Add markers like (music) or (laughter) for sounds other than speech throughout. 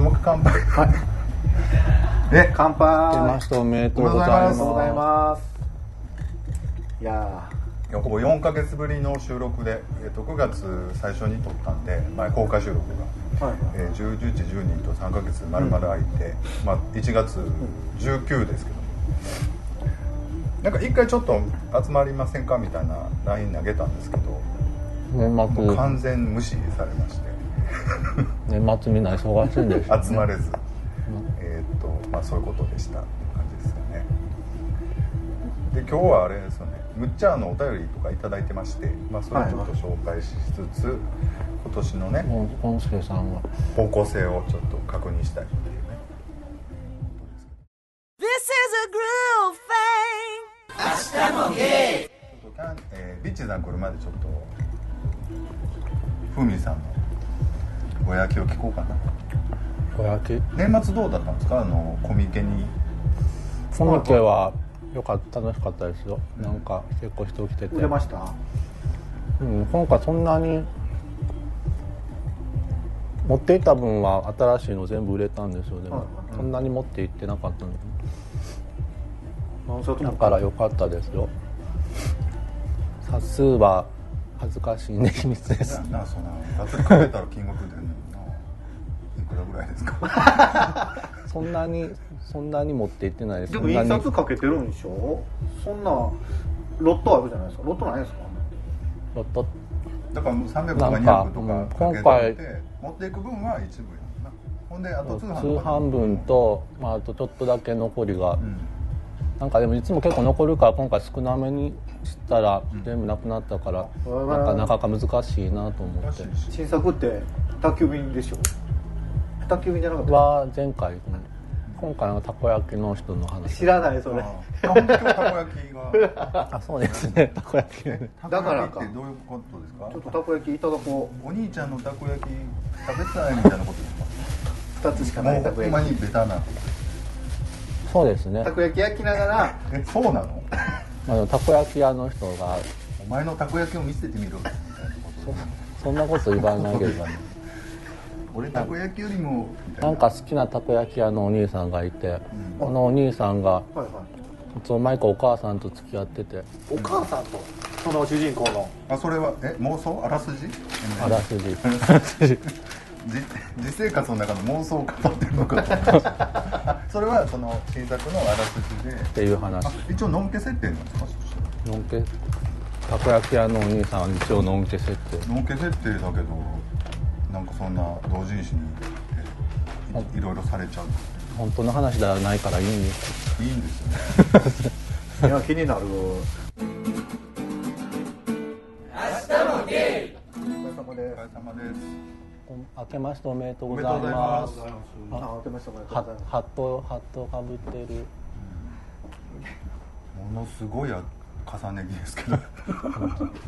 とも乾杯。はい。え乾杯。明けましておめでとうございおめでとうます。ございますいやいやほぼ4か月ぶりの収録で、えっと9月最初に撮ったんで前公開収録が、はい。えー、10、11、12と3か月丸々空いて、まあ、1月19ですけど。なんか一回ちょっと集まりませんかみたいな LINE 投げたんですけど年もう末完全無視されまして年末みんな忙しいんでしょうね。集まれず、えーっとまあそういうことでしたって感じですよね。で今日はあれですよね。むっちゃんのお便りとか頂いただいてまして、まあ、それをちょっと紹介しつつ、今年のねもうゴンスケさんは方向性をちょっと確認したいっていうね。This is a groove thing. ビッチさん来るまでちょっとふみさんのぼやきを聞こうかな。小焼き年末どうだったんですか？あのコミケに。この家はよかった楽しかったですよ。なんか結構人来てて。売れました？うん、今回そんなに持っていった分は新しいの全部売れたんですよ。でも、はいそんなに持っていってなかったの。だから良かったですよ。冊数は恥ずかしいんで秘密です。な (laughs) なそたら金額出んのにないくらぐらいですか？そんなにそんなに持っていってないです。でも印そんなに。刷かけてるんでしょ？そんなロットあるじゃないですかロットないですかロット。だからもう300とかなんか200とかかけ今て回て持っていく分は一部やんな。ほんであと通販分と、まあ、あとちょっとだけ残りが、うん。なんかでもいつも結構残るから今回少なめにしたら全部なくなったから、うん。なんかなかなか難しいなと思って。新作って宅急便でしょ？宅急便じゃなかったは前回うん今回のたこ焼きの人の話。知らないそれ。たこ焼きが。(laughs) あそうですね。たこ焼きだからかたこ焼きってどういうことですか？ちょっとたこ焼きいただこお兄ちゃんのたこ焼き食べたいみたいなことですか？う2つしかないもうほんまたこ焼にベタな。そうですね。きたこ焼き焼きながら。えそうなの？まあ、でもたこ焼き屋の人がお前のたこ焼きを見せてみろ。みたいなことそんなこと言わないけどね。俺たこ焼きよりもな。んか好きなたこ焼き屋のお兄さんがいて、ん。このお兄さんがはいはい。いつの間にかお母さんと付き合ってて。お母さんと？その主人公の。あそれはえ妄想？あらすじ？あらすじ。じ (laughs) 実生活の中の妄想を語ってるのかと。思いましたそれはその新作のあらすじで。っていう話。あ一応のんけ設定なんですか？そしたのんけ？たこ焼き屋のお兄さんは一応のんけ設定。らのんけ設定だけどなんかそんな同人誌にい。いろいろされちゃう。本当の話ではないからいいんです。いいんですよね。(laughs) いや気になる。お疲れ様です。お疲れ様ですお明けましておめでとうごめざいまます。すあ明けましておめでとうはございます。ハットハットかぶってる。ものすごい重ね着ですけど。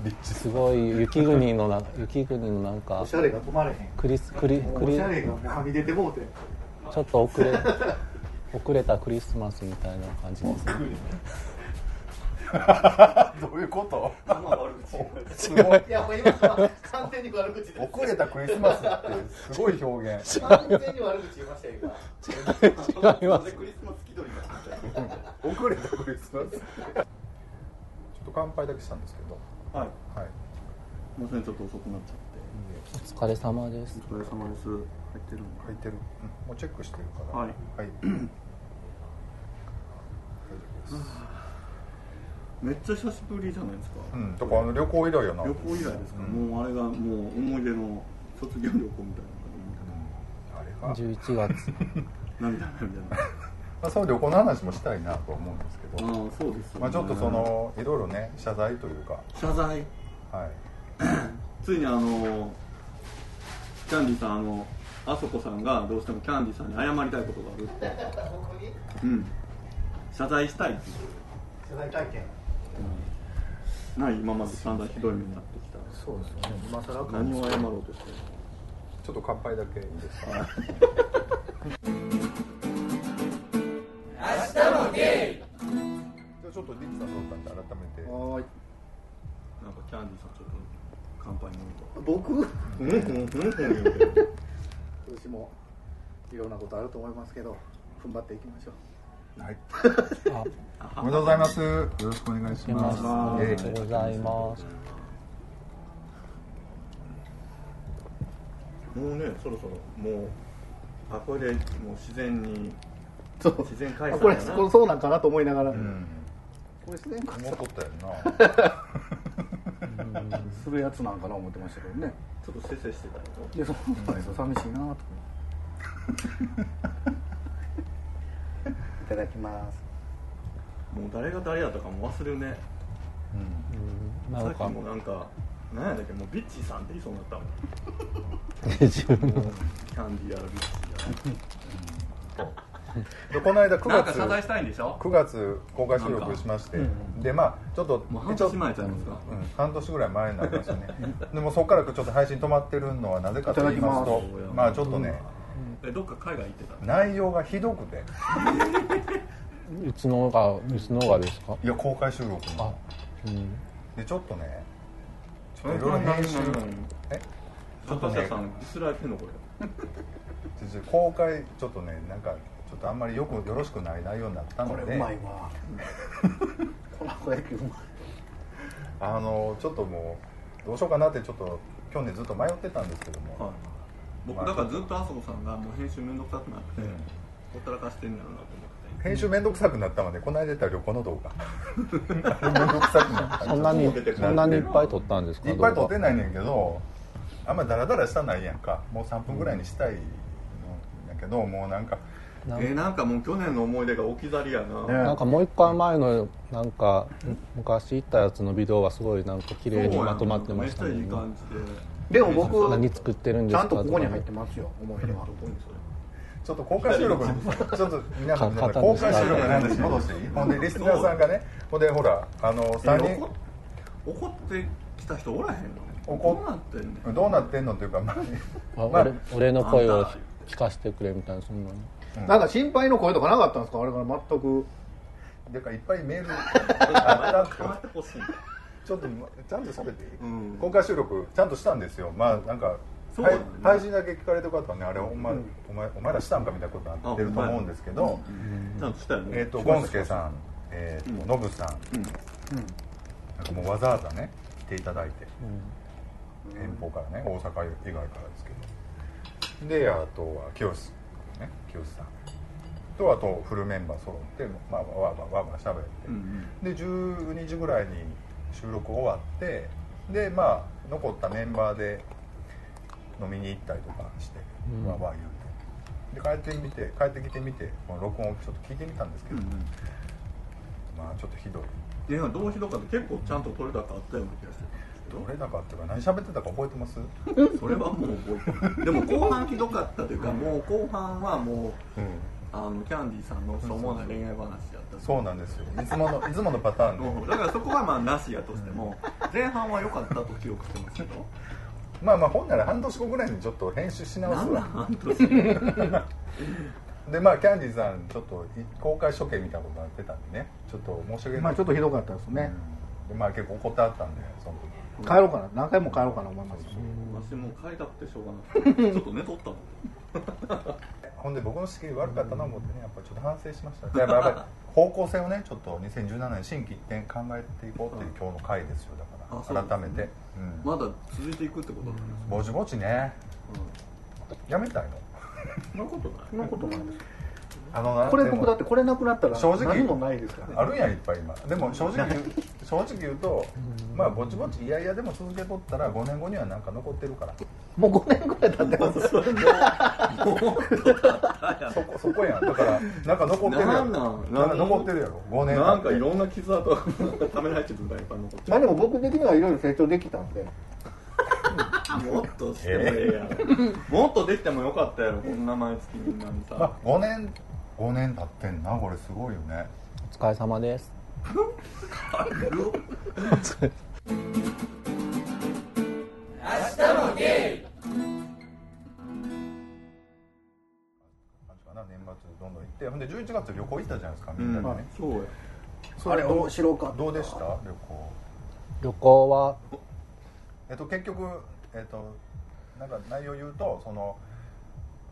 リッチすごい雪国のな雪国のなんかおしゃれが止まれへん。クリスクリクリおしゃれがはみ出てもうて。ちょっと遅れ遅れたクリスマスみたいな感じですね (laughs) どういうこと？すごいいやもう今は完全に悪口で遅れたクリスマスってすごい表現。完全に悪口言いましたよ今。違います。クリスマス気取りました遅れたクリスマス？ちょっと乾杯だけしたんですけど。はい。はい。すいませんちょっと遅くなっちゃって。お疲れ様です。お疲れ様です。入ってる書いてる、うん、もうチェックしてるから。はい。はい、(clears throat) めっちゃ久しぶりじゃないですか、うん、だからあの旅行以来やな。旅行以来ですか、うん。もうあれがもう思い出の卒業旅行みたいなあれが、11月。(laughs) 涙涙。まあ、その旅行の話もしたいなと思うんですけど、ああそうですよね。まあ、ちょっとそのいろいろね謝罪というか。謝罪。はい。(coughs) ついにあのキャンディさんあのあそこさんがどうしてもキャンディさんに謝りたいことがあるって。うん。謝罪したいって世代体験ない今まで散々ひどい目になってきた。そうですよね。今更か。何を謝ろうとしてるちょっと乾杯だけいいです。か明日もゲイ。じゃあちょっとリッチさんどうだったんで改めて。はーい。なんかキャンディさんちょっと乾杯飲むと僕？うんうんうんうん言うて私もいろんなことあると思いますけど踏ん張っていきましょうはい。あおめでとうございます。よろしくお願いしいまます。すあえりがとうございます。もうねそろそろもうあこれでもう自然にそう。自然解あこれ散これそうなんかなと思いながら、うん。これ自然解思っとったよな。散 (laughs) するやつなんかな思ってましたけどね。ちょっとせせしてたよでそう。なん。ですよ寂しいなと。い (laughs) ただきます。もう誰が誰やったかも忘れるね。うん。さっきもなんか何やったっけ？もうビッチーさんって言いそうになったもん。自分の。キャンディーやらビッチーや。でこの間9らなんか月謝罪したいんでしょ？9月公開収録しましてでまあちょっともう半年前ちゃいますか？うん、半年ぐらい前になりましたね。でもそこからちょっと配信止まってるのはなぜかと言いますといただきます。まあちょっとねえどっか海外行ってた内容がひどくて。いつのがいつのがですか？いや公開収録あのうん。でちょっとねちょっといろいろ編集え？ちょっとね。さんディスられてんのこれ。公開ちょっとねなんかちょっとあんまりよくよろしくない内容になったこれのでうまいわ。(laughs) この子野球うまい。あのちょっともうどうしようかなってちょっと去年ずっと迷ってたんですけども、はい僕だからずっと麻生さんがもう編集めんどくさくなって、うん。ほったらかしてんだろうなと思って。編集めんどくさくなったのでこの間言った旅行の動画。あれめんどくさくなった。そんなに (laughs) そんなにいっぱい撮ったんですかいっぱい撮って動ないねんけどあんまりダラダラしたないやんか。もう3分ぐらいにしたいのやけどもうなんか画えー、なんかもう去年の思い出が置き去りやな、ね。なんかもう一回前のなんか昔行ったやつのビデオはすごいなんか綺麗にまとまってましためっちゃいいね感じででも僕何作ってるんですか？ちゃんとここに入ってますよ。思い出はどこにそれ。ちょっと公開収録にちょっと皆さんか公開収録の話戻していい？ほんでリスナーさんがねほんでほらあの3え人。怒怒ってきた人おらへんの？怒っどうなってんねん？どうなってんのっていうかまあ (laughs) あまあ。俺俺の声を聞かせてくれみたいなそんなの。なんか心配の声とかなかったんですか？あれから全く。でかいっぱいメールあった変わってほしいちょっとちゃんと喋っていい、うん。公開収録ちゃんとしたんですよ。まあなんか配信だけ聞かれてる方はねあれお前,、うん。お前お前らしたんかみたいなことになってると思うんですけど、ちゃんとしたよね。えっ、とゴンスケさんえっ、とノブさん。なんかもうわざわざね来ていただいて。遠方からね大阪以外からですけど。であとは清須ね清須さん。とあとフルメンバー揃ってまあわーわーわーわー喋って、うんで12時ぐらいに収録終わってでまあ残ったメンバーで飲みに行ったりとかして、うん。わーわー言うて。で帰ってみて帰ってきてみてこの録音をちょっと聞いてみたんですけど、うんまあちょっとひどい。いやどうひどかった？結構ちゃんと取れ高あったような気がしてたんどれだかっていうか何喋ってたか覚えてます？それはもう覚えてないでも後半ひどかったというかもう後半はもううんあのキャンディーさんのしょうもない恋愛話やったしそうなんですよ。いつもの (laughs) いつものパターンで、うん。だからそこはまあなしやとしても前半は良かったと記憶してますけどまあまあ本なら半年後ぐらいにちょっと編集し直なんだすわ半年でまあキャンディーさんちょっと公開処刑みたいなことになってたんでね。ちょっと申し訳ない、まあちょっとひどかったですね、うん。でまあ結構怒ってあったんでその時。帰ろうかな。何回も帰ろうかな思います私もう帰りたくてしょうがなくて。(laughs) ちょっと寝とったもんほんで僕の仕切り悪かったな思ってねやっぱちょっと反省しました。やっぱやっぱり (laughs) 方向性をねちょっと2017年心機一転考えていこうっていう今日の回ですよだから。改めて、うん。まだ続いていくってことだったんですぼちぼちね。やめたいの？そんなことない。そんなことないですあのなこれ僕だってこれなくなったら正直何もないですからね。あるんやいっぱい今。でも正直言う正直言うとまあぼちぼちいやいやでも続けとったら5年後にはなんか残ってるから。もう5年ぐらい経ってますそれもうそこそこやん。だからなんか残ってるやろ。なんなん？なんか残ってるやろ。5年。なんかいろんな傷跡がためられてるんだいっぱい残ってまあでも僕的にはいろいろ成長できたんで。(laughs) もっとしてもええやんもっとできてもよかったやろこんな毎月みんなにさ、まあ5年5年経ってんなこれすごいよね。お疲れ様です。感じかな年末どんどん行ってほんで11月旅行行ったじゃないですかみんなでね、そうやあれ面白かったどうでした旅行旅行はえっと結局えっとなんか内容言うとその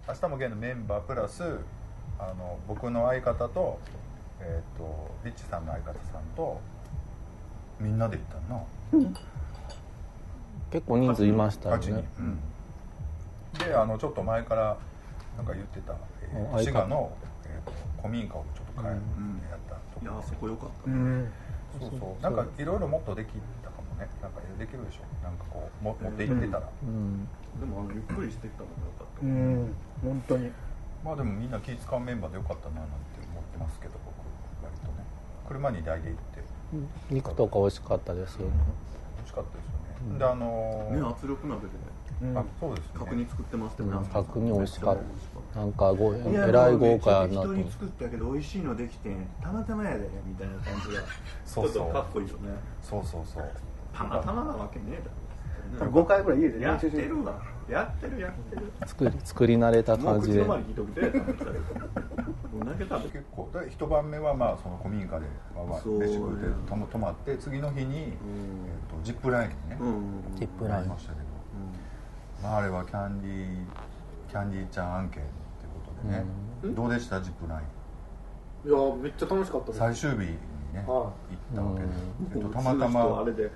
明日もゲイのメンバープラスあの僕の相方と,、えー、とリッチさんの相方さんとみんなで行ったな結構人数いましたよ8人、ねうん。であのちょっと前からなんか言ってた、えー滋賀の、えーと古民家をちょっと変えるうんやったと。いやこあそこ良かった、うん。そうそう。なんかいろいろもっとできたかもね。なんかできるでしょ。なんかこうも持って行ってたら、うん。でもあのゆっくりしていったのが良かった、うん。本当にまあでもみんな気使うメンバーでよかったななんて思ってますけど僕割とね。車に台で行って。肉とか美味しかったです美味しかったですよね、であのーね圧力鍋でうん。あそうですね。角煮作ってましたよね、うん。角煮美味しかった。なんかごえらい豪華やな人とに作ったけど美味しいのできてたまたまやでみたいな感じが。(laughs) そうそう。ちょっとかっこいいよね。そうそうそう。たまたまなわけねえだろ。5回ぐらい家でやって練習してるわやってるやってる。作り作り慣れた感じで。口の前に聞いとくてどんだけ食べて結構で一晩目はまあその古民家でわわ飯食うて泊まって次の日に、えー、とジップラインにね、うん。ジップラインましたけど、まあ、あれはキャンディーキャンディーちゃん案件っていうことでね、うん。どうでしたジップライン？いやめっちゃ楽しかった最終日にね、行はったわけで、えっと、たまたうちの人あまれでも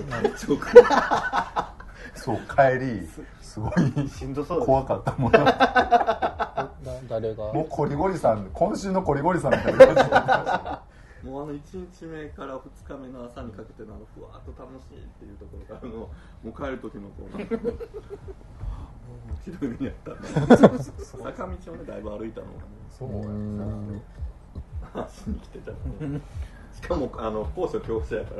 う体調がそう帰りすごいしんどそう怖かったもん。誰が？もうコリゴリさん今週のコリゴリさんみたいな。もうあの1日目から2日目の朝にかけてのあのふわっと楽しいっていうところからの。もう帰る時のこうなんかもうひどい目にやったね坂道をねだいぶ歩いたのがねそうやうん足に来てたのねしかもあの高所恐怖症やか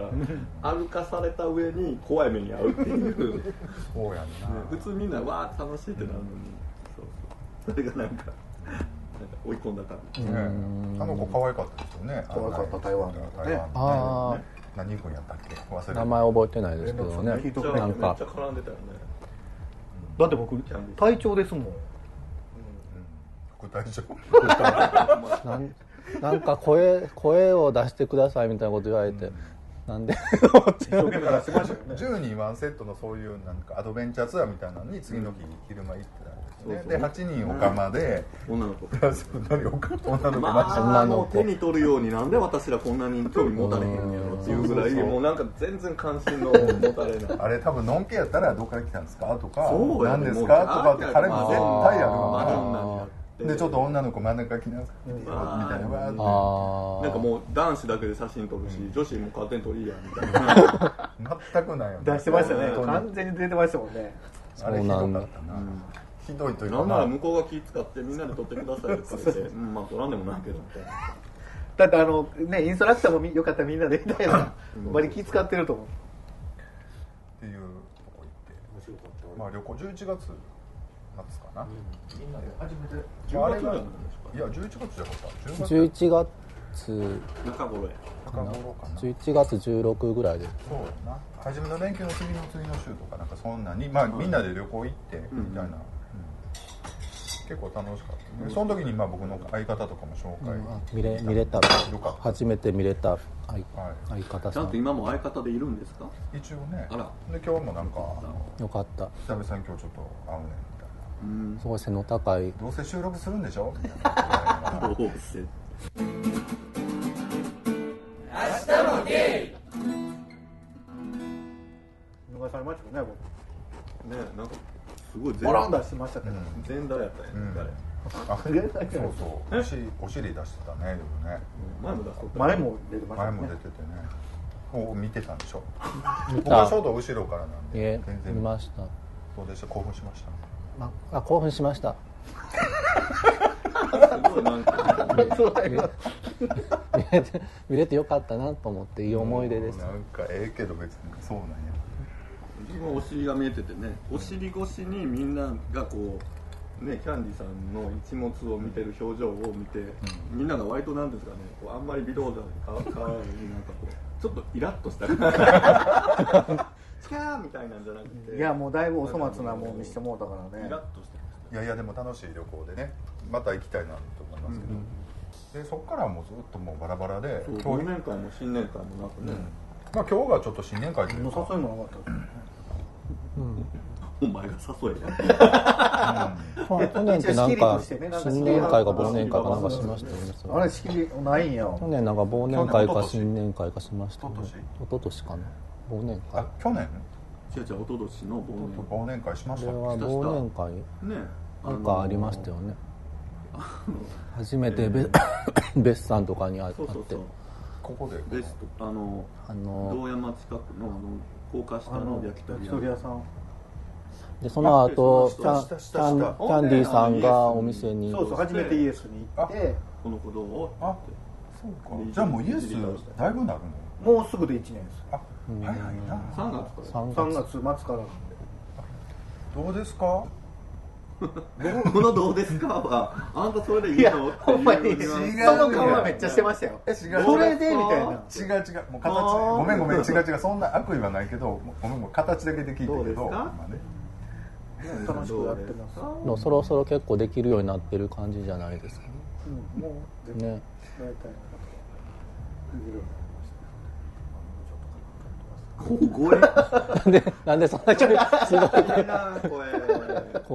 ら歩かされた上に怖い目に遭うっていう、ね、そうやんな、普通みんなわーって楽しいってなるのに、そうそう。それがなんかなんか追い込んだ感じ、ねあの子可愛かったですよね。可愛かった台湾。の台湾。あのね何君やったっけ？忘れた。名前覚えてないですけどね。っちゃなんかめっちゃ絡んでたよね。だって僕隊長ですもん。副隊長。(laughs) なん (laughs) なんか声声を出してくださいみたいなこと言われて、なんで？(laughs) 一生懸命出してましたよね10人ワンセットのそういうなんかアドベンチャーツアーみたいなのに次の日昼間行ってたんですね、で8人オカマで女の子。女の子女の子もう手に取るようになんで私らこんなに興味持たれへんのやろっていうぐらいそうそうそう。もうなんか全然関心の持たれない。あれ多分のんけやったらどっから来たんですかとか何ですかとかって彼も絶対やるわって。でちょっと女の子真ん中来なさいみたいな。わーって。ああなんかもう男子だけで写真撮るし、女子も勝手に撮りやみたいな。全くないよね。出してましたね。完全に出てましたもんね。あれひどかったな、ん。ひどいというかなんならま向こうが気使ってみんなで撮ってくださいって言って、うん、まあ撮らんでもないけどみたいな。だってあのねインストラクターもみよかったらみんなでみたいな割り気使ってると思う。っていうとこ行って。まあ旅行11月夏かな、みん。なで初めてまああれが10いや11月じゃなかった。10月。11月。中頃や。中頃かな。11月16ぐらいで。そうやな。初めの連休の次の次の週とかなんかそんなにまあみんなで旅行行ってみたいな、うん。結構楽しかった、でその時にまあ僕の相方とかも紹介、あ見れ見れたよかった。初めて見れた。相はい。相方ちゃんと今も相方でいるんですか？一応ね。あら。で今日もなんかよかった。久々に今日ちょっと会うねんうん。すごい背の高い。どうせ収録するんでしょ？みたいなどうして逃されましたよねねなんかすごい僕ボラン出してましたけど、全裸やったよね、うん。誰？あそうそう。お尻お尻出してたね前も出しとった前も出てましたね。も出ててね。お見てたんでしょ？僕はちょうど後ろからなんで全然。見ました。どうでした。興奮しましたまあ興奮しました。すごいなんか。そうだよ見れて見れてよかったなと思っていい思い出です。なんかええけど別にそうなんや。自お尻が見えててね。お尻越しにみんながこうねキャンディさんの一物を見てる表情を見て、みんなが割となんですかね。こうあんまり微動だに変わらずになんかこうちょっとイラッとした。(laughs) キャーみたいなんじゃなくて。いやもうだいぶお粗末なもん見せてもうたからね。イラッとしてましいやいやでも楽しい旅行でねまた行きたいなと思いますけど、でそこからはもうずっともうバラバラで忘年会も新年会もなくね、まあ今日がちょっと新年会というか。の誘いもなかったですね。うんお前が誘えや去 (laughs) 去年ってなんか新年会か忘年会かなんかしましたよねあれ。仕切りないんや。去年なんか忘年会か新年会かしましたよね一昨年かな。忘年会。あ去年？違う違う一昨年の忘忘年会しましたこれは忘年会。年ね。なんかありましたよね。初めてベベスさんとかに会って。ここで？ベストあのあの道山近くのあの高架下あのの焼き鳥屋さんでその後あキャンキャンディーさんがお店に。そうそう初めてイエスに行ってこの歩道をあそうか。じゃあもうイエスだいぶなるの？もうすぐで1年です。あ早いな。3月から。3 3月月末からなんで。どうですか？(laughs) このどうですかはあんたそれでいいの？ほんまにそ違うの顔はめっちゃしてましたよ。え違う。それでみたいな。違う違う。もう形ごめんごめん違う違う。そんな悪意はないけどごめんごめん形だけで聞いてど。うですか？るけどまあね楽しくやってます。そろそろ結構できるようになってる感じじゃないですか。うんもうね。大体のことが (laughs) できるようになりました小声なんでなんでそんな距離すごい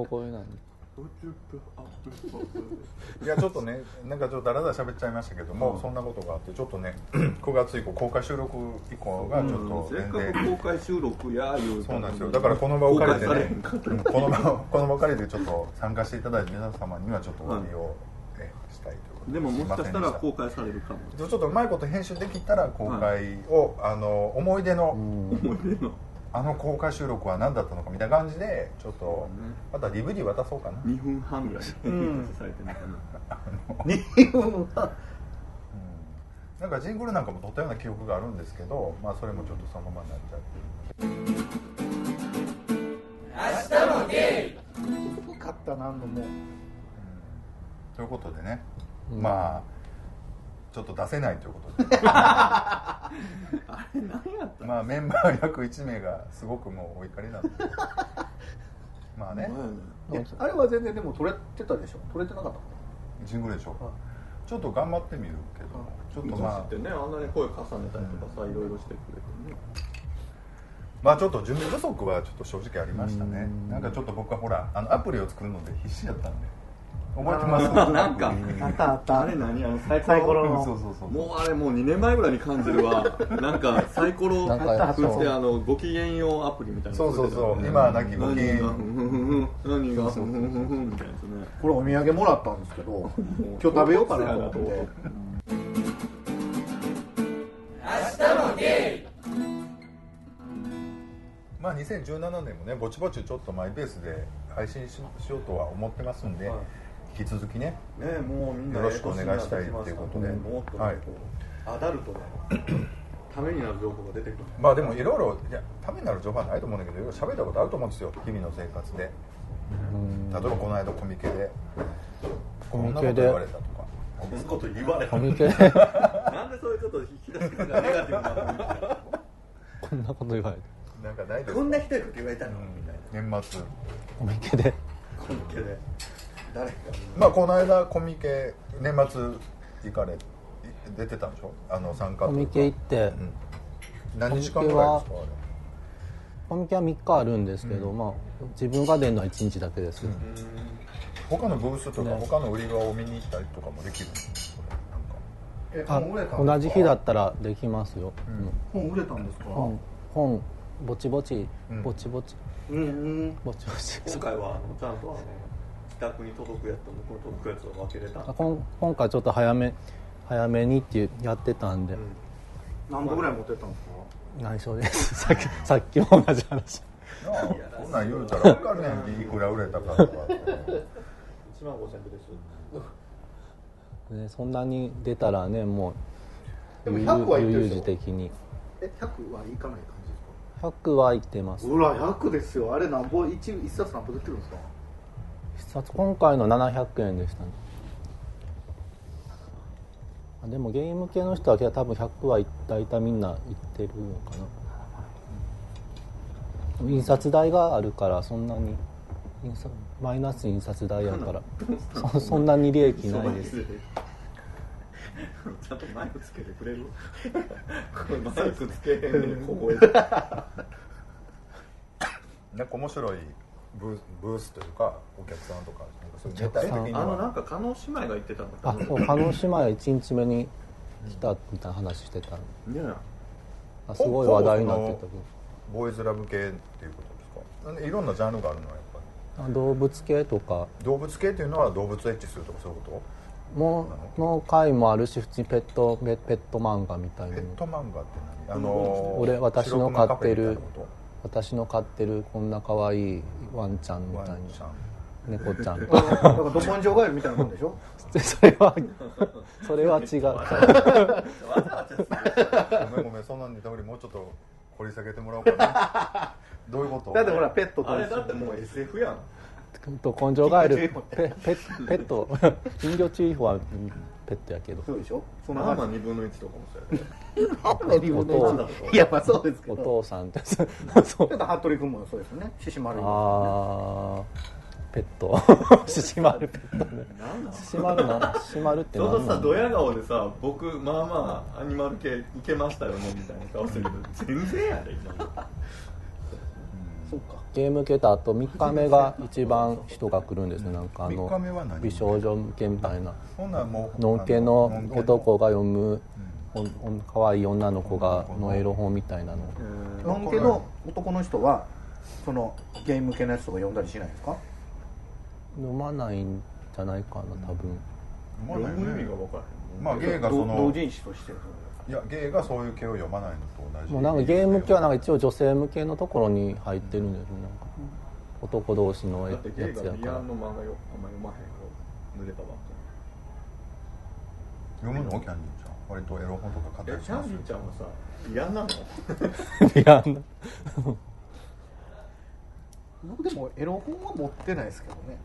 声なんでいやちょっとねなんかちょっとだらだら喋っちゃいましたけども、うん。そんなことがあってちょっとね (clears throat) 9月以降公開収録以降がちょっとせっ全かく然、公開収録や言うそうなんですよ。だからこの場を借りてねこの場をこの場を借りてちょっと参加していただいた皆様にはちょっとお詫びを、えしたいということで。ももしかしたらこ公開されるかも。ちょっとうまいこと編集できたら公開を、あの思い出の、思い出のあの公開収録は何だったのかみたいな感じでちょっとまた DVD 渡そうかな、2分半ぐらい。ん。されてるのか2分はうん。なんかジングルなんかも撮ったような記憶があるんですけど、まあ、それもちょっとそのままになっちゃって。よかった何度もということでね、うん。まあちょっと出せないということで。(laughs) あれ何やったまあメンバー約1名がすごくもうお怒りなんで。(laughs) まあね。いやあれは全然でも撮れてたでしょ？撮れてなかったジングルでしょ。はい。ちょっと頑張ってみるけどちょっとまあ。昔ってねあんなに声重ねたりとかさいろいろしてくれてね。まあちょっと準備不足はちょっと正直ありましたねうんなんかちょっと僕はほらあのアプリを作るので必死やったんで覚えてます。(laughs) なんか。あったあった。あれ何？あのサイコロ？サイコロの。そうそうそう。もうあれもう2年前ぐらいに感じるわ。(laughs) なんかサイコロなんか振ってあのご機嫌ようアプリみたいなそうそうそう。う今はなきご機嫌。何が？ふんふんふん何が？ふんふんふんふんみたいなね。これお土産もらったんですけど今日食べようかなと思って。まあ2017年もねぼちぼちちょっとマイペースで配信ししようとは思ってますんで、はい引き続きねねもうみんなよろしくお願いしたいっていうことで。もっとねはい。こうアダルトのためになる情報が出てくる。まあでもいろいろいやためになる情報はないと思うんだけどいろいろ喋ったことあると思うんですよ。日々の生活で。うん。例えばこの間コミケで。コミケで。こんなこと言われたとか。こんなこと言われコミケで。(laughs) なんでそれちょっと引き出しがネガティブなこんなこと言われてなんかないですか？こんなひどいこと言われたの？うん。みたいな。年末。コミケで。コミケで誰か。まあこの間コミケ年末行かれい出てたんでしょ？あの参加コミケ行って。うん。何日間ぐらいですか？あれ。コミケは3日あるんですけど、まあ自分が出るのは1日だけです、他のブースとかね他の売り場を見に行ったりとかもできるんですか？同じ日だったらできますよ、うん。本売れたんですか？うん。本本ぼちぼちうんぼちぼち。うん。うん。ぼちぼち。今回はちゃんと。あの自宅に届くやつと向こうに届くやつを分けれたあこん今回ちょっと早め早めにっていうやってたんで、何個ぐらい持ってったんですか？内緒です。(laughs) さっきさっきも同じ話。なあこんなん言うたら分かるねん。いくら売れたかとか。1万5000円ですね、そんなに出たらねもうでも100は悠々自適に。え100はいかない感じですか？100は行ってます。うら100ですよ。あれなんぼ一一冊何ぼ出てるんですか？一冊今回の700円でしたね。あでもゲーム系の人は多分100は大体みんな行ってるのかな。印刷代があるからそんなに印刷マイナス印刷代やから。そ (laughs) そんなに利益ないです。ちゃんとマイクつけてくれる？こ (laughs) れマイクつけへんねん。小声で。なんか面白いブースというかお客さんとかなんかそういうネタ的にあのなんはか加納姉妹が言ってたのあそう叶姉妹は1日目に来たみたいな話してたねあすごい話題になってたけボーイズラブ系っていうことですか？いろんなジャンルがあるのはやっぱり。ど動物系とか。動物系っていうのは動物エッチするとかそういうこもの？回もあるし普通にペットペペット漫画みたいな。とペット漫画って何？あの俺私の飼ってる私の飼ってるこんな可愛いワンちゃんみとたいな。ワンちゃん。猫ちゃん。(laughs) だからど根性ガエルみたいなもんでしょ？それはそれは違う。ごめんごめんそんなんネタよりもうちょっと掘り下げてもらおうかな。(laughs) どういうこと？だってほらペットとあれだってもう SF やん。と根性ガエルペペペット。(laughs) 人魚注意報はペットやけど。そうでしょ？そんなまあまあ感2分の1とかもそうやけどじいやまあそうですけおど父さんって。そうちょっと服部君もそうですよね。獅子丸いあー。ペット。(laughs) 獅子丸ペットね。獅子丸な獅子丸ってちょうどさドヤ顔でさ僕まあまあアニマル系受けましたよねみたいな顔してるけど全然やで今。そうかゲーム系とあと3日目が一番人が来るんですね。なんかあの美少女向けみたいな。そんなんもうのんけの男が読む可愛い女の子がのエロ本みたいなの。のんけの男の人はそのゲーム系のやつとか読んだりしないですか？飲まないんじゃないかな多分。まあ読む意ね味が分からへん。まあゲイがそ同の人誌としていやゲイがそういう系を読まないのと同じ。もうなんかゲーム系はなんか一応女性向けのところに入ってるんですよなんか。男同士のやだってゲイつやから。がビアンの漫画よあんま読まへんから濡れたばっか読むの？キャンディーちゃん。割とエロ本とか買ったりえキャンディーちゃんはさ嫌なのいや僕でもエロ本は持ってないですけどね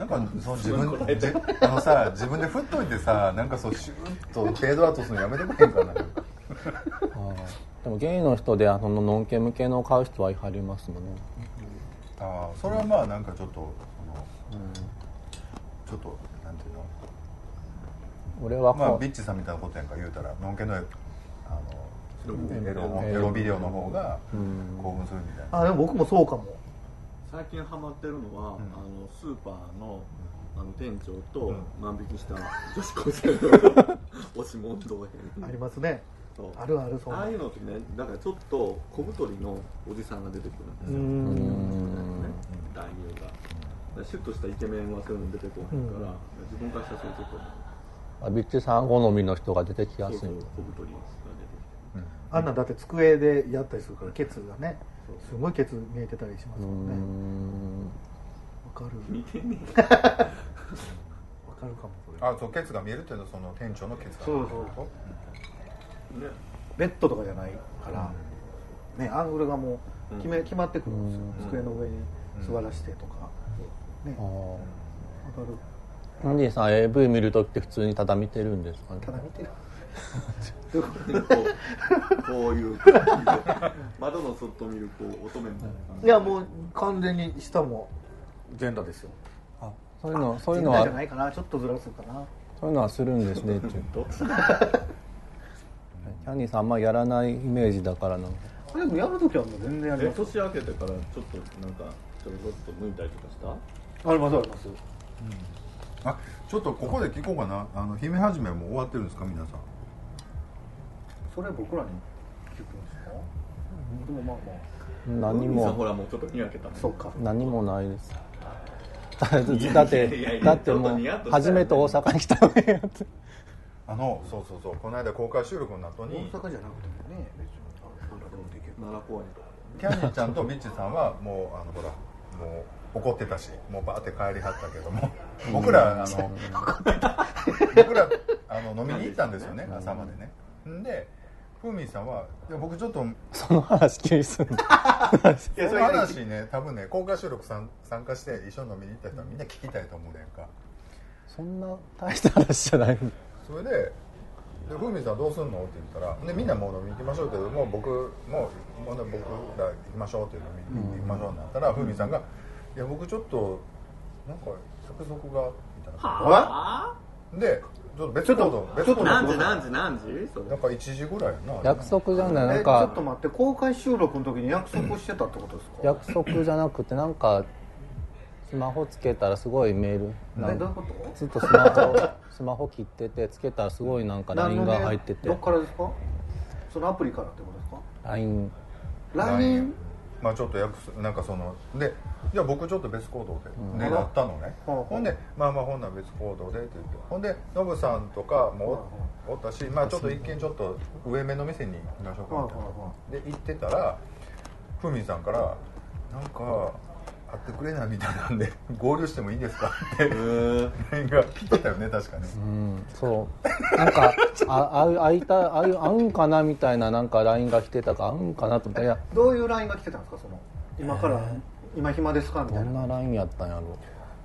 なんかその自分じあのさ自分で振っといてさなんかそうシューッとフェードアウトするのやめてくれへんかな。(laughs) でもゲイの人であののんけ向けのを買う人はいはりますもんね。ああそれはまあなんかちょっとそのちょっとなんていうの？俺はまあビッチさんみたいなことやんか言うたら。のんけのあのエロエロビデオの方がうん興奮するみたいな。あでも僕もそうかも最近ハマってるのは、ん。あのスーパーのあの店長とうん。万引きした (laughs) 女子高生の (laughs) 押し問答編。ありますね。あるあるそう。ああいうのってねだからちょっと小太りのおじさんが出てくるんですよ、男優が。だからシュッとしたイケメンはそういうの出てこないから、自分からしたらそういうちょっとあビッチさん好みの人が出てきやすい。そうそう小太りが出てあんなんだって机でやったりするからケツがねすごいケツ見えてたりしますうもんね。んわかる。見てんねんわかるかもそれ。あそうケツが見えるっていうのはその店長のケツがそうそうそう。ね。ベッドとかじゃないから、ねアングルがもう決め、うん。決まってくるんですよ、うん。机の上に座らしてとか、ね。あわーかる。アンディさん AV 見るときって普通にただ見てるんですかね？ただ見てるこうこういう窓の外見るこう乙女みたいな感じ。いやもう完全に下も全裸ですよ。あそういうのそういうのは全裸じゃないかな。ちょっとずらすかな。そういうのはするんですねって言う。とキャンディーさんあんまやらないイメージだからな。んかあでもやるときはもう全然やりえます。年明けてからちょっとなんかちょろっと抜いたりとかした？ありますあります。あちょっとここで聞こうかな。あの姫始めもう終わってるんですか皆さんそれ僕らに聞くんですか？でもまあまあ。何海さんほもらもうちょっとにやけたもん。そうか。何もないです。だっいやいやいてやだってもう初めて大阪に来たのにやつあのそうそうそう。この間公開収録の後大に阪じゃなくてもね別に。あどんなでもできる奈良公園キャンディーちゃんとビッチさんはもうあのほらもう怒ってたしもうバーって帰りはったけども。僕らあの (laughs) 僕らあの飲みに行ったんですよね朝までね。んでふーみんさんはいや僕ちょっとその話気にするの (laughs) いやその話ね (laughs) 多分ね公開収録さん参加して一緒に飲みに行った人はみんな聞きたいと思うねんか。そんな大した話じゃないそれででふーみんさんどうすんの?」って言ったらでみんなもう飲みに行きましょうってもう僕ももう僕ら行きましょうっていう飲みに行きましょうになったらふーみんさんが「いや僕ちょっとなんか約束が」みたいな。はでちょっと別行動別行動何時何時何時？それ。なんか1時ぐらいやな。約束じゃない？なんえちょっかと待って公開収録の時に約束してたってことですか？約束じゃなくてなんかスマホつけたらすごいメール。なんかえどういうこと？ずっとスマホスマホ切っててつけたらすごいなんか LINE が入ってて。どっからですか？そのアプリからってことですか？LINE LINE まあちょっと約束なんかそのでじゃあ僕ちょっと別行動で、うん。ねなったのね、ほうほうほんでまあまあほんなら別行動でって言ってほんでノブさんとかもおおったしまあちょっと一見ちょっと上目の店に行きましょうかみたいな、で行ってたらふみさんから「なんか会ってくれないみたいなんで (laughs) 合流してもいいですか?」って LINE が来てたよね確かね。うんそう。なんかあ会う会いた会う会うんかなみたいななんか LINE が来てたから会うんかなと思った。らいやどういう LINE が来てたんですかその今から、今暇ですかみたいな。どんな LINE やったんやろ。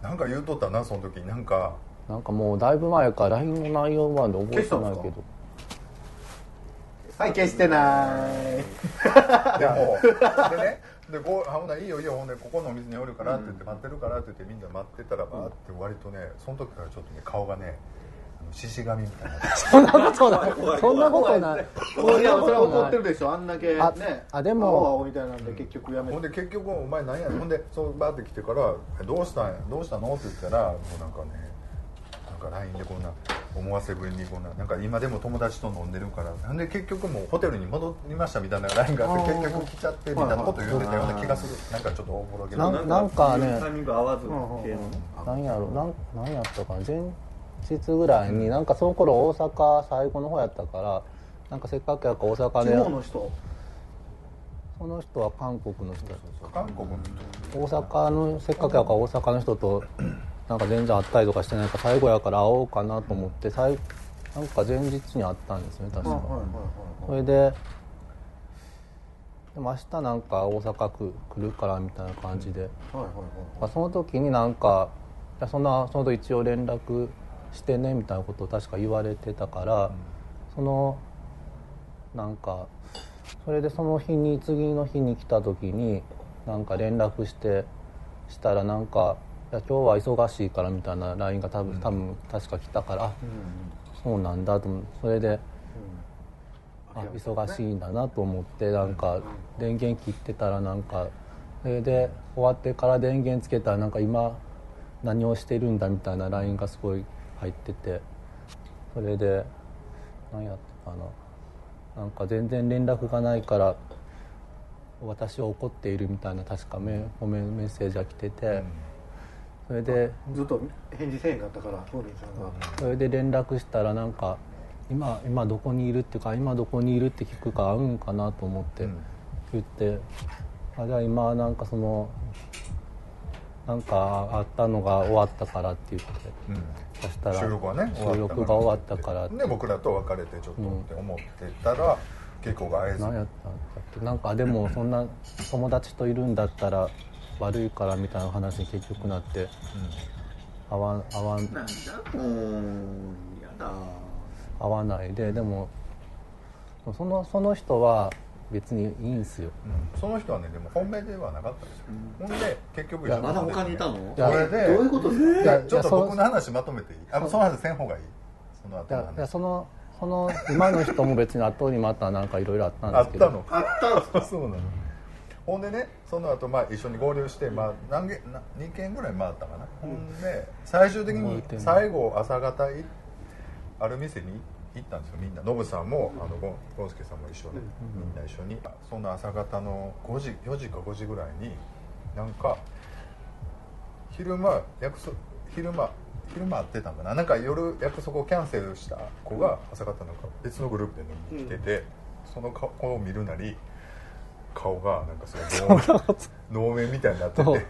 なんか言うとったなその時なんかなんかもうだいぶ前から LINE の内容まで覚えてないけど。はい消してない。でもでねでこうあほないいよいいよほんでここのお店におるからって言って待ってるからって言ってみんな待ってたらばーって割とねその時からちょっとね顔がねあの獅子神みたいになって。(laughs) そんなことない。そんなことない。い。やそれは怒ってるでしょ。あんだけねああでも。青々みたいなんで結局やめて。ほんで結局お前何やほんでそうバーって来てから「えどうしたんやどうしたの?」って言ったらもうなんかねなんか LINE でこんな思わせぶりにこんななんか今でも友達と飲んでるからなんで結局もうホテルに戻りましたみたいな LINE があって結局来ちゃってみたいなこと言ってたような気がする。なんかちょっとおぼろげな。ななんかね。タイミング合わず系の。ね何やろ。なん何やったかな。前日ぐらいになんかその頃大阪最後の方やったからなんかせっかくやから大阪地で方の人？その人は韓国の人。韓国の大阪のせっかくやから大阪の人となんか全然会ったりとかしてないから最後やから会おうかなと思って最なんか前日に会ったんですね確か、それででも明日なんか大阪来来るからみたいな感じで、その時になんかいやそんなその時一応連絡してねみたいなことを確か言われてたから、そのなんかそれでその日に次の日に来た時になんか連絡してしたらなんか「いや今日は忙しいから」みたいな LINE が多分多分確か来たから、あそうなんだとそれで。あ忙しいんだなと思ってなんか電源切ってたらなんかそれで終わってから電源つけたらなんか今何をしてるんだみたいな LINE がすごい入っててそれで何やったかな。なんか全然連絡がないから私は怒っているみたいな確かメコメメッセージが来ててそれでずっと返事せえへんかったからフーリンさんが。それで連絡したらなんか今今どこにいるっていうか今どこにいるって聞くから会うんかなと思ってうん。言って、あじゃあ今なんかそのなんかあったのが終わったからって言ってうん。そしたら収録はね収録が終わったからで僕らと別れてちょっとって思ってたら、結構が会えず何やったんだっけなんかでもそんな (laughs) 友達といるんだったら悪いからみたいな話に結局なって会わ会わん。なんだもうやだ会わないででもそのその人は別にいいんすよ。うん。その人はねでも本命ではなかったですよ、ほんで結局一緒にまだ他にいたの？いやそれでどういうことですか？いやちょっと僕の話まとめていい？あその話せん方がいい？その後のいやいや話そのその今の人も別に後にまたなんかいろいろあったんあっですけど。たの？あったんすか？(laughs) そうなのほんでねその後まあ一緒に合流して、まあ、何軒な2軒ぐらい回ったかな、ほんで最終的に最後朝方いある店に行ったんですよみんな。ノブさんもあのゴンゴンスケさんも一緒で、みんな一緒に。その朝方の5時4時か5時ぐらいになんか昼間約束昼間昼間会ってたんかな。なんか夜約束をキャンセルした子が朝方なんか別のグループで飲みに来てて、その顔を見るなり顔がなんかすごい能能面みたいになってて。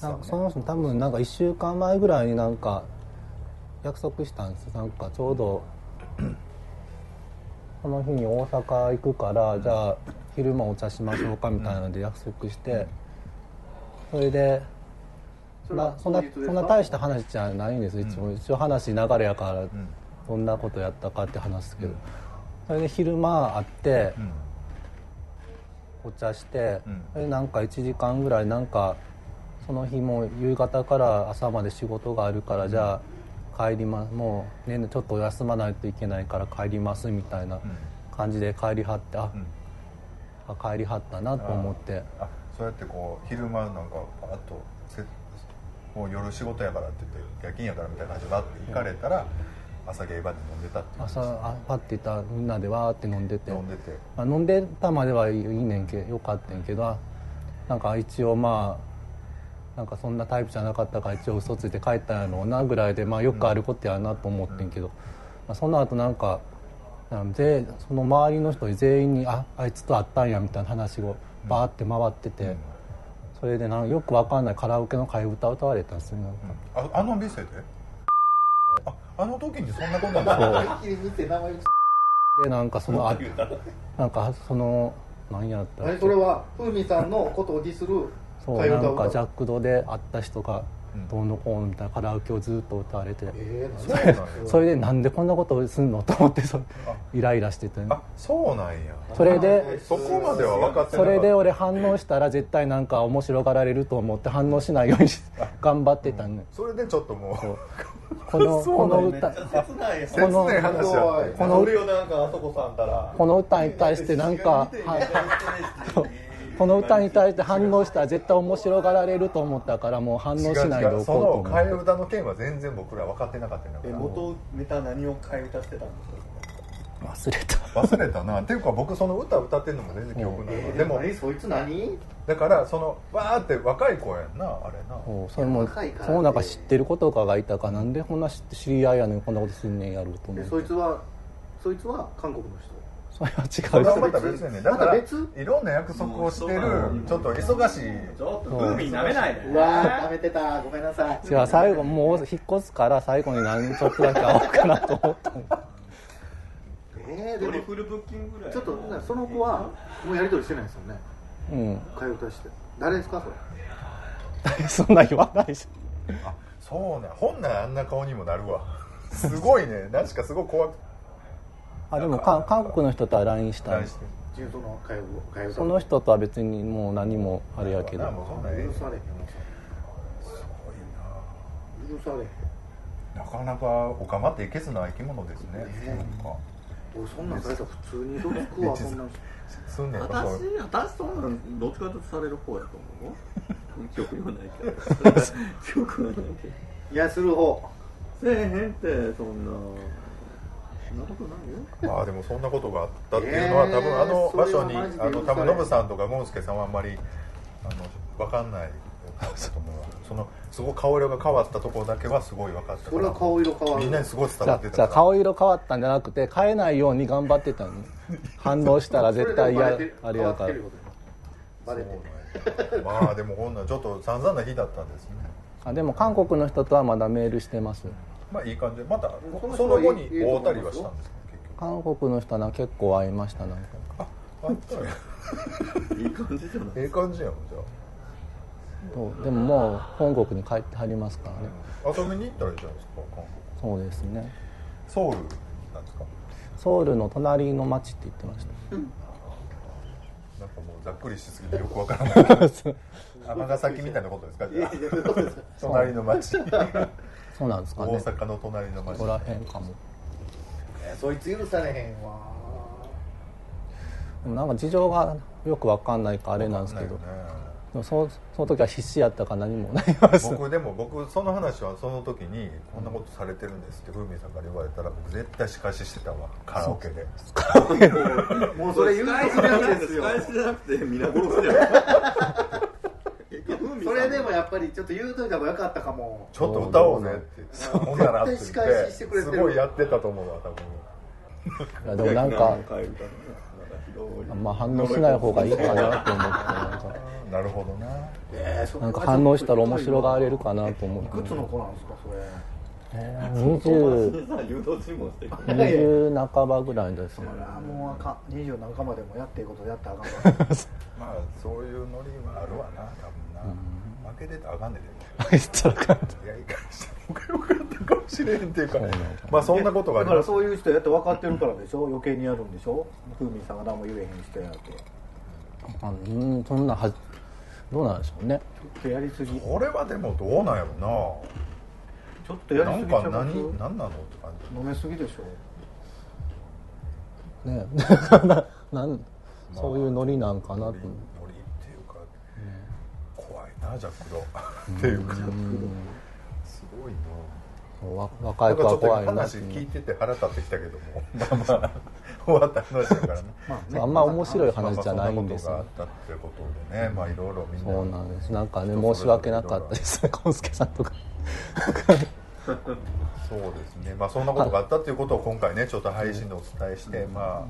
なんかその人多分なんか1週間前ぐらいになんか約束したんですよ。なんかちょうどこの日に大阪行くからじゃあ昼間お茶しましょうかみたいなので約束して。それでそれはまあそんなそんな大した話じゃないんですいつも一応話流れやからん。どんなことやったかって話すけど。それで昼間会ってうんお茶してうん。なんか1時間ぐらいなんかその日も夕方から朝まで仕事があるからじゃあ帰ります。もう、ね、ちょっと休まないといけないから帰りますみたいな感じで帰りはってあ,、うん。あ帰りはったなと思って。あそうやってこう昼間なんかパーッとせもう夜仕事やからって言って夜勤やからみたいな感じでバッて行かれたら、朝ゲイバーで飲んでたっていう朝あパッていったらみんなでわーって飲んでて。飲んでて。あ飲んでたまではいいねんけよかったんやけどあなんか一応まあなんかそんなタイプじゃなかったから一応嘘ついて帰ったんやろうなぐらいで、まあ、よくあることやなと思ってんけど、まあ、その後なんかでその周りの人全員に「ああいつと会ったんや」みたいな話をバーって回ってて、それでなんよくわかんないカラオケの替え歌歌われたんですよなんか。ああの店で？ああの時にそんなことな (laughs) でなんかそのあなんかその何やったっそれは風味さんのことをディスるそうなんかジャックドで会った人がうんどうのこうのみたいなカラオケをずっと歌われて、えー、(laughs) そうなんや。それでなんでこんなことをすんの？と思って。そイライラしてて、あそうなんや。それでそこまでは分かってそれで俺反応したら絶対なんか面白がられると思って反応しないようにし頑張ってたん。でそれでちょっともう。(laughs) このこの歌この俺よなん。かあそこさんたらこの歌に対してなんかはこの歌に対して反応したら絶対面白がられると思ったからもう反応しないでおこうとその思って替え歌の件は全然僕ら分かってなかったんだか元ネタ何を替え歌してたんですか？忘れた。忘れたな。っていうか僕その歌歌ってんのも全然記憶ないわ。でも何？そいつ何？だからそのわーって若い子やんなあれな。そうそれも若いからその中知ってる子とかがいたからなんでこんな知って知り合いやのにこんなことすんねんやろうと思でって。そいつはそいつは韓国の人？それは違それはうまた別やねんだからいろんな約束をしてるうんちょっと忙しい。ちょっと風味舐めないで。うわー食べてた。ごめんなさい。違う最後もう引っ越すから最後に何ちょっとだけ会おうかなと思ったの。えー、でもトリプルブッキングぐらい。ちょっとその子はもうやり取りしてないですよね。うん。替え歌して誰ですかそれ？(laughs) そんな言わないしあそうね。ほんならあんな顔にもなるわ。すごいね。何しかすごい怖くあでもか韓国の人とは LINE した？何して中東の替え替え歌その人とは別にもう何もあれやけど。なもうそんなんええ許されへんすごい許されへん。ななかなかオカマっていけずな生き物ですね。俺そんなん普通に嘘つくわそんなんすんねん私私そんなんどっちかとされる方やと思う (laughs) 記憶にはないけど。(laughs) 記憶はないけど。いやする方。せえへんってそんなそんなことないよ。まあでもそんなことがあったっていうのは、えー多分あの場所にあの多分ノブさんとかゴンスケさんはあんまりあの分かんないだと思うわそのすごい顔色が変わったところだけはすごい分かったから。それは顔色変わる。みんなにすごい伝じゃあわってたから。じゃあ顔色変わったんじゃなくて変えないように頑張ってたの。に反応したら絶対嫌あれやからバレてる。まあでもこんなんちょっと散々な日だったんですね。あでも韓国の人とはまだメールしてますまあいい感じで。またその後に会うたりはしたんですか？結局。韓国の人はな結構会いましたなんか。ああったんや。いい感じじゃないええ感じやんじゃそうでももう本国に帰ってはりますからね。あ遊びに行ったらいいじゃないですか韓国。そうですね。ソウルなんですか？ソウルの隣の町って言ってました。なんかもうざっくりしすぎてよくわからない。(laughs) 尼崎みたいなことですか？隣の町 (laughs) そうなんですかね。大阪の隣の町ここら辺かもそいつ許されへんわ。でもなんか事情がよくわかんないかあれなんですけど、わかんないよね。でもそその時は必死やったか何もないます。僕でも僕その話はその時にこんなことされてるんですって風味さんから言われたら僕絶対仕返ししてたわ。カラオケで。(laughs) もうそれ言うとくべきですよ。返しじゃなくて皆殺しだよそれでもやっぱりちょっと言うといた方がよかったかも。ちょっと歌おうぜ。って言ってほんならって仕返ししててくれてる。すごいやってたと思うわ多分。いやでもなんかあんま反応しない方がいいかなと思ってなんか。なるほどな。えなんか反応したら面白がれるかなと思っていくつの子なんですかそれ。20さ誘導尋問してくる20半ばぐらいですよそれはもうあかん。20何かまでもやっていいことやったらあかんわ (laughs) まあそういうノリはあるわな多分な負けてたらあかんねんで言ったらあかんいやいかよかったかもしれんっていうかまあそんなことがありだからそういう人やって分かってるからでしょ余計にやるんでしょ風味さんが何も言えへん人やってあうんそんなはどうなんでしょうねちょっとやりすぎこれはでもどうなんやろなちょっとやなんりすぎちゃうか何何なのって感じ飲めすぎでしょねなんそういうノリなんかなっていうか、怖いなジャックロっていうか、すごいなそうわ若い子は怖いな。話聞いてて腹立ってきたけども。まあまあ。終わった話だからね。(laughs) まあそうあんま面白い話じゃないんですよ。まあまあそんなことがあったってことでね。まあいろいろみんな。そうなんです。なんかね申し訳なかったです。ねコ介さんとかそうですね。まあそんなことがあったっていうことを今回ねちょっと配信でお伝えして、まあ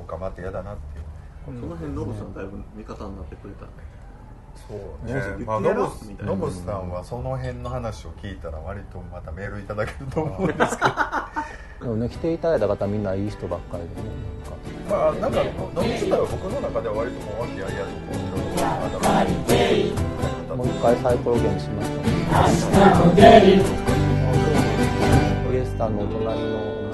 おかまって嫌だなっていう。その辺ノブさんだいぶ味方になってくれた。んでそうね。ね、まあ、ノブノブさんはその辺の話を聞いたら割とまたメールいただけると思うんですけど。(laughs) でもね来ていただいた方みんないい人ばっかりでね。まあなんかノブ自体は僕の中では割ともう和気あいあいとこういろいろまだもう一回サイコロゲームしましたねウエスタンのお隣の